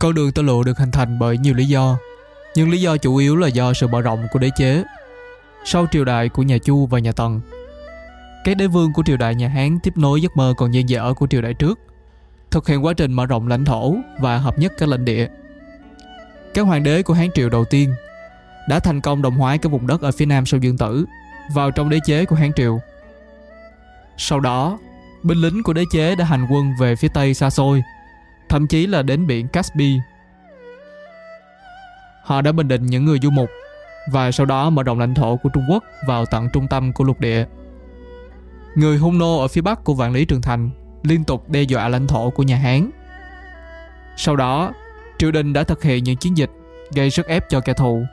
Con đường tơ lụa được hình thành bởi nhiều lý do, nhưng lý do chủ yếu là do sự mở rộng của đế chế. Sau triều đại của nhà Chu và nhà Tần, các đế vương của triều đại nhà Hán tiếp nối giấc mơ còn dang dở của triều đại trước, thực hiện quá trình mở rộng lãnh thổ và hợp nhất các lãnh địa. Các hoàng đế của Hán triều đầu tiên đã thành công đồng hóa các vùng đất ở phía nam sông Dương Tử vào trong đế chế của Hán triều. Sau đó, binh lính của đế chế đã hành quân về phía tây xa xôi, thậm chí là đến biển Caspi. Họ đã bình định những người du mục và sau đó mở rộng lãnh thổ của Trung Quốc vào tận trung tâm của lục địa. Người Hung nô ở phía bắc của vạn lý Trường Thành liên tục đe dọa lãnh thổ của nhà Hán. Sau đó, triều đình đã thực hiện những chiến dịch gây sức ép cho kẻ thù.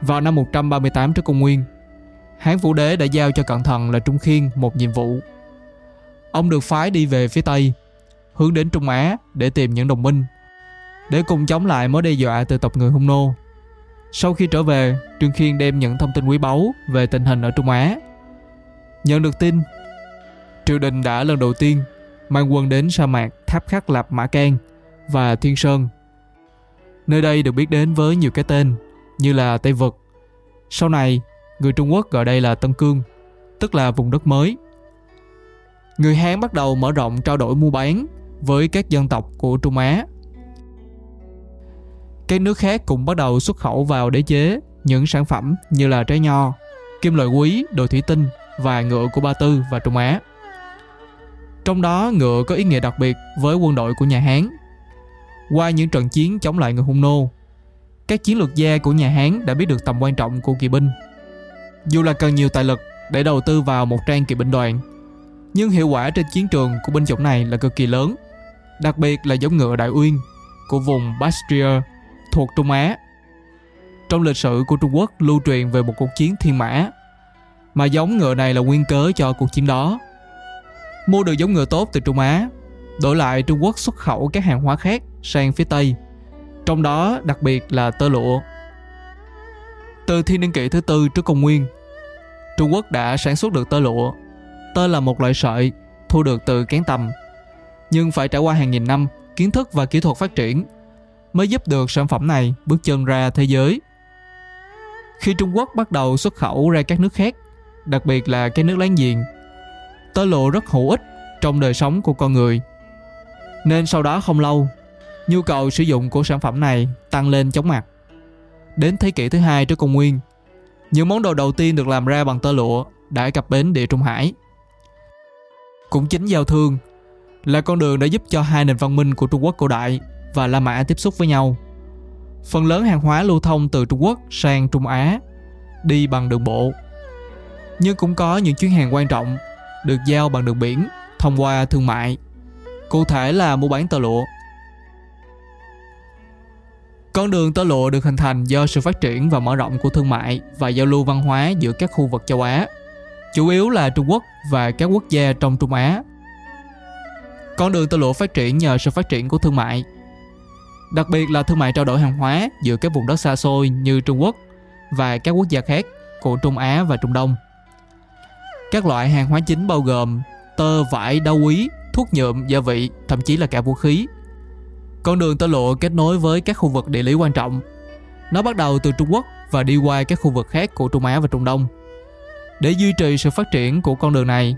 Vào năm 138 trước công nguyên, Hán Vũ Đế đã giao cho cẩn thận là Trung Khiên một nhiệm vụ. Ông được phái đi về phía Tây, hướng đến Trung Á để tìm những đồng minh, để cùng chống lại mối đe dọa từ tộc người Hung nô. Sau khi trở về, Trương Khiên đem những thông tin quý báu về tình hình ở Trung Á. Nhận được tin, triều đình đã lần đầu tiên mang quân đến sa mạc Tháp Khắc Lạp Mã Can và Thiên Sơn. Nơi đây được biết đến với nhiều cái tên như là Tây Vực. Sau này, người Trung Quốc gọi đây là Tân Cương, tức là vùng đất mới. Người Hán bắt đầu mở rộng trao đổi mua bán với các dân tộc của Trung Á. Các nước khác cũng bắt đầu xuất khẩu vào đế chế những sản phẩm như là trái nho, kim loại quý, đồ thủy tinh và ngựa của Ba Tư và Trung Á. Trong đó ngựa có ý nghĩa đặc biệt với quân đội của nhà Hán. Qua những trận chiến chống lại người Hung nô, các chiến lược gia của nhà Hán đã biết được tầm quan trọng của kỵ binh. Dù là cần nhiều tài lực để đầu tư vào một trang kỵ binh đoàn, nhưng hiệu quả trên chiến trường của binh chủng này là cực kỳ lớn, đặc biệt là giống ngựa Đại Uyên của vùng Bastria thuộc Trung Á. Trong lịch sử của Trung Quốc lưu truyền về một cuộc chiến thiên mã, mà giống ngựa này là nguyên cớ cho cuộc chiến đó. Mua được giống ngựa tốt từ Trung Á, đổi lại Trung Quốc xuất khẩu các hàng hóa khác sang phía Tây, trong đó đặc biệt là tơ lụa. Từ thiên niên kỷ thứ tư trước công nguyên, Trung Quốc đã sản xuất được tơ lụa. Tơ là một loại sợi thu được từ kén tầm, nhưng phải trải qua hàng nghìn năm kiến thức và kỹ thuật phát triển mới giúp được sản phẩm này bước chân ra thế giới. Khi Trung Quốc bắt đầu xuất khẩu ra các nước khác, đặc biệt là các nước láng giềng, tơ lụa rất hữu ích trong đời sống của con người. Nên sau đó không lâu, nhu cầu sử dụng của sản phẩm này tăng lên chóng mặt. Đến thế kỷ thứ hai trước công nguyên, những món đồ đầu tiên được làm ra bằng tơ lụa đã cập bến địa Trung Hải. Cũng chính giao thương là con đường đã giúp cho hai nền văn minh của Trung Quốc cổ đại và La Mã tiếp xúc với nhau. Phần lớn hàng hóa lưu thông từ Trung Quốc sang Trung Á đi bằng đường bộ. Nhưng cũng có những chuyến hàng quan trọng được giao bằng đường biển thông qua thương mại. Cụ thể là mua bán tơ lụa. Con đường tơ lụa được hình thành do sự phát triển và mở rộng của thương mại và giao lưu văn hóa giữa các khu vực châu Á, chủ yếu là Trung Quốc và các quốc gia trong Trung Á. Con đường tơ lụa phát triển nhờ sự phát triển của thương mại, đặc biệt là thương mại trao đổi hàng hóa giữa các vùng đất xa xôi như Trung Quốc và các quốc gia khác của Trung Á và Trung Đông. Các loại hàng hóa chính bao gồm tơ, vải, đá quý, thuốc nhuộm, gia vị, thậm chí là cả vũ khí. Con đường tơ lụa kết nối với các khu vực địa lý quan trọng. Nó bắt đầu từ Trung Quốc và đi qua các khu vực khác của Trung Á và Trung Đông. Để duy trì sự phát triển của con đường này,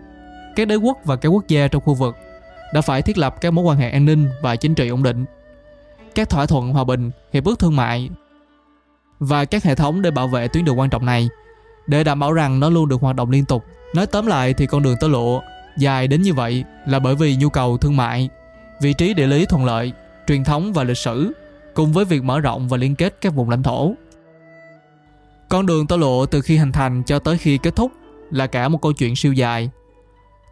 các đế quốc và các quốc gia trong khu vực đã phải thiết lập các mối quan hệ an ninh và chính trị ổn định, các thỏa thuận hòa bình, hiệp ước thương mại và các hệ thống để bảo vệ tuyến đường quan trọng này để đảm bảo rằng nó luôn được hoạt động liên tục. Nói tóm lại thì con đường tơ lụa dài đến như vậy là bởi vì nhu cầu thương mại, vị trí địa lý thuận lợi, truyền thống và lịch sử cùng với việc mở rộng và liên kết các vùng lãnh thổ. Con đường tơ lụa từ khi hình thành cho tới khi kết thúc là cả một câu chuyện siêu dài.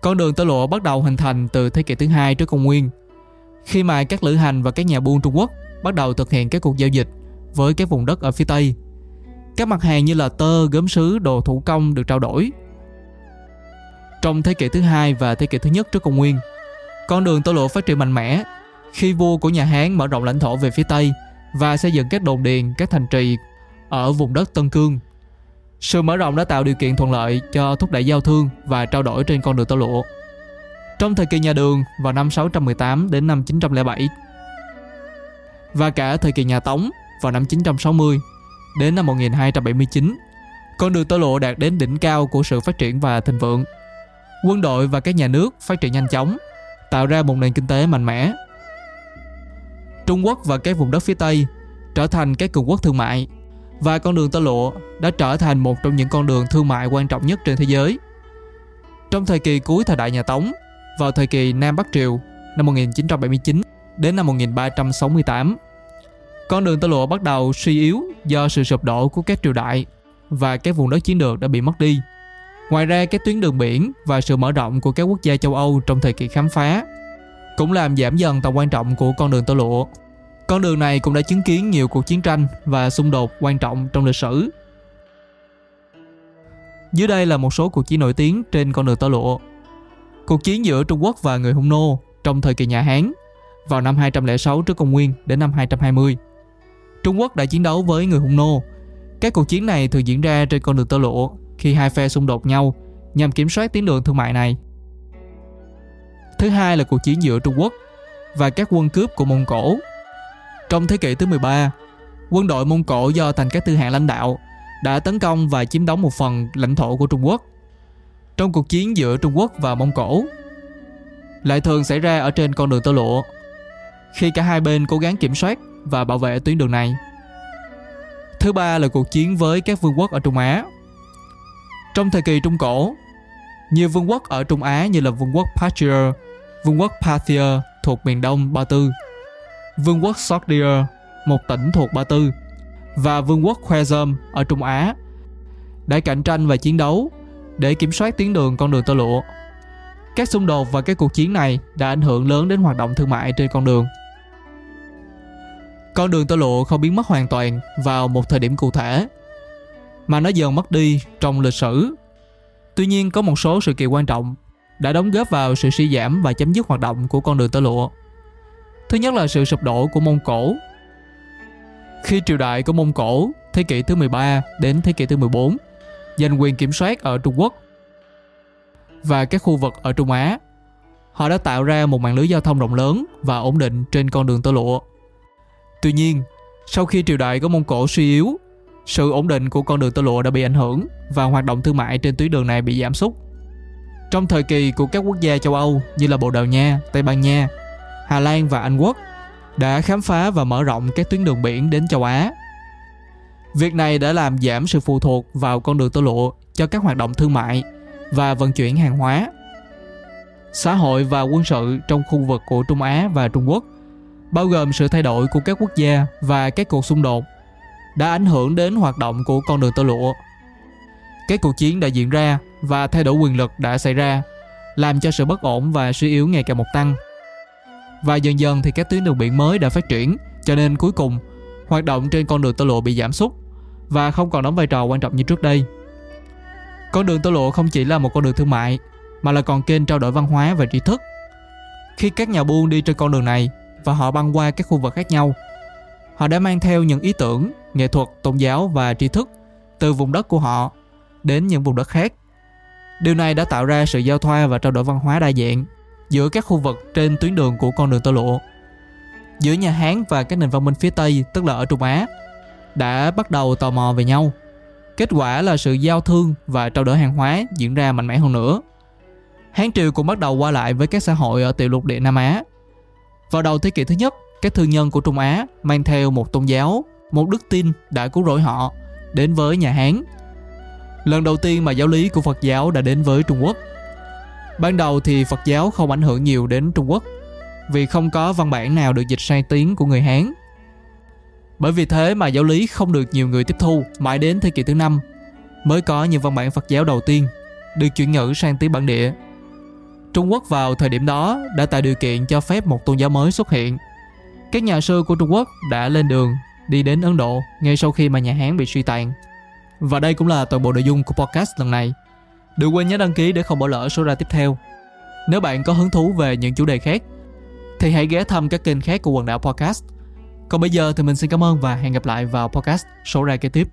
Con đường tơ lụa bắt đầu hình thành từ thế kỷ thứ hai trước công nguyên, khi mà các lữ hành và các nhà buôn Trung Quốc bắt đầu thực hiện các cuộc giao dịch với các vùng đất ở phía Tây. Các mặt hàng như là tơ, gốm sứ, đồ thủ công được trao đổi. Trong thế kỷ thứ hai và thế kỷ thứ nhất trước công nguyên, con đường tơ lụa phát triển mạnh mẽ khi vua của nhà Hán mở rộng lãnh thổ về phía Tây và xây dựng các đồn điền, các thành trì ở vùng đất Tân Cương. Sự mở rộng đã tạo điều kiện thuận lợi cho thúc đẩy giao thương và trao đổi trên con đường tơ lụa. Trong thời kỳ nhà Đường vào năm 618 đến năm 907, Và cả thời kỳ nhà Tống vào năm 960 đến năm 1279, con đường tơ lụa đạt đến đỉnh cao của sự phát triển và thịnh vượng. Quân đội và các nhà nước phát triển nhanh chóng, tạo ra một nền kinh tế mạnh mẽ. Trung Quốc và các vùng đất phía Tây trở thành các cường quốc thương mại và con đường tơ lụa đã trở thành một trong những con đường thương mại quan trọng nhất trên thế giới. Trong thời kỳ cuối thời đại nhà Tống, vào thời kỳ Nam Bắc Triều năm 1979 đến năm 1368, con đường tơ lụa bắt đầu suy yếu do sự sụp đổ của các triều đại và các vùng đất chiến lược đã bị mất đi. Ngoài ra, các tuyến đường biển và sự mở rộng của các quốc gia châu Âu trong thời kỳ khám phá cũng làm giảm dần tầm quan trọng của con đường tơ lụa. Con đường này cũng đã chứng kiến nhiều cuộc chiến tranh và xung đột quan trọng trong lịch sử. Dưới đây là một số cuộc chiến nổi tiếng trên con đường tơ lụa. Cuộc chiến giữa Trung Quốc và người Hung Nô trong thời kỳ nhà Hán vào năm 206 trước công nguyên đến năm 220. Trung Quốc đã chiến đấu với người Hung Nô. Các cuộc chiến này thường diễn ra trên con đường tơ lụa khi hai phe xung đột nhau nhằm kiểm soát tuyến đường thương mại này. Thứ hai là cuộc chiến giữa Trung Quốc và các quân cướp của Mông Cổ. Trong thế kỷ thứ 13, quân đội Mông Cổ do Thành Các Tư Hạng lãnh đạo đã tấn công và chiếm đóng một phần lãnh thổ của Trung Quốc. Trong cuộc chiến giữa Trung Quốc và Mông Cổ, lại thường xảy ra ở trên con đường tơ lụa, khi cả hai bên cố gắng kiểm soát và bảo vệ tuyến đường này. Thứ ba là cuộc chiến với các vương quốc ở Trung Á. Trong thời kỳ Trung Cổ, nhiều vương quốc ở Trung Á như là vương quốc Parthia, vương quốc Parthia thuộc miền đông Ba Tư, vương quốc Sogdia, một tỉnh thuộc Ba Tư, và vương quốc Khwarezm ở Trung Á đã cạnh tranh và chiến đấu để kiểm soát tuyến đường con đường tơ lụa. Các xung đột và các cuộc chiến này đã ảnh hưởng lớn đến hoạt động thương mại trên con đường. Con đường tơ lụa không biến mất hoàn toàn vào một thời điểm cụ thể, mà nó dần mất đi trong lịch sử. Tuy nhiên có một số sự kiện quan trọng đã đóng góp vào sự suy giảm và chấm dứt hoạt động của con đường tơ lụa. Thứ nhất là sự sụp đổ của Mông Cổ. Khi triều đại của Mông Cổ thế kỷ thứ 13 đến thế kỷ thứ 14 giành quyền kiểm soát ở Trung Quốc và các khu vực ở Trung Á, họ đã tạo ra một mạng lưới giao thông rộng lớn và ổn định trên con đường tơ lụa. Tuy nhiên, sau khi triều đại của Mông Cổ suy yếu, sự ổn định của con đường tơ lụa đã bị ảnh hưởng và hoạt động thương mại trên tuyến đường này bị giảm sút. Trong thời kỳ của các quốc gia châu Âu như là Bồ Đào Nha, Tây Ban Nha, Hà Lan và Anh Quốc đã khám phá và mở rộng các tuyến đường biển đến châu Á. Việc này đã làm giảm sự phụ thuộc vào con đường tơ lụa cho các hoạt động thương mại và vận chuyển hàng hóa. Xã hội và quân sự trong khu vực của Trung Á và Trung Quốc bao gồm sự thay đổi của các quốc gia và các cuộc xung đột đã ảnh hưởng đến hoạt động của con đường tơ lụa. Các cuộc chiến đã diễn ra và thay đổi quyền lực đã xảy ra, làm cho sự bất ổn và suy yếu ngày càng một tăng. Và dần dần thì các tuyến đường biển mới đã phát triển, cho nên cuối cùng hoạt động trên con đường tơ lụa bị giảm sút và không còn đóng vai trò quan trọng như trước đây. Con đường tơ lụa không chỉ là một con đường thương mại, mà là còn kênh trao đổi văn hóa và tri thức. Khi các nhà buôn đi trên con đường này và họ băng qua các khu vực khác nhau, họ đã mang theo những ý tưởng, nghệ thuật, tôn giáo và tri thức từ vùng đất của họ đến những vùng đất khác. Điều này đã tạo ra sự giao thoa và trao đổi văn hóa đa dạng giữa các khu vực trên tuyến đường của con đường tơ lụa. Giữa nhà Hán và các nền văn minh phía Tây, tức là ở Trung Á, đã bắt đầu tò mò về nhau. Kết quả là sự giao thương và trao đổi hàng hóa diễn ra mạnh mẽ hơn nữa. Hán Triều cũng bắt đầu qua lại với các xã hội ở tiểu lục địa Nam Á. Vào đầu thế kỷ thứ nhất, các thương nhân của Trung Á mang theo một tôn giáo, một đức tin đã cứu rỗi họ đến với nhà Hán. Lần đầu tiên mà giáo lý của Phật giáo đã đến với Trung Quốc. Ban đầu thì Phật giáo không ảnh hưởng nhiều đến Trung Quốc, vì không có văn bản nào được dịch sang tiếng của người Hán. Bởi vì thế mà giáo lý không được nhiều người tiếp thu mãi đến thế kỷ thứ năm mới có những văn bản Phật giáo đầu tiên được chuyển ngữ sang tiếng bản địa. Trung Quốc vào thời điểm đó đã tạo điều kiện cho phép một tôn giáo mới xuất hiện. Các nhà sư của Trung Quốc đã lên đường đi đến Ấn Độ ngay sau khi mà nhà Hán bị suy tàn. Và đây cũng là toàn bộ nội dung của podcast lần này. Đừng quên nhớ đăng ký để không bỏ lỡ số ra tiếp theo. Nếu bạn có hứng thú về những chủ đề khác, thì hãy ghé thăm các kênh khác của quần đảo podcast. Còn bây giờ thì mình xin cảm ơn và hẹn gặp lại vào podcast số ra kế tiếp.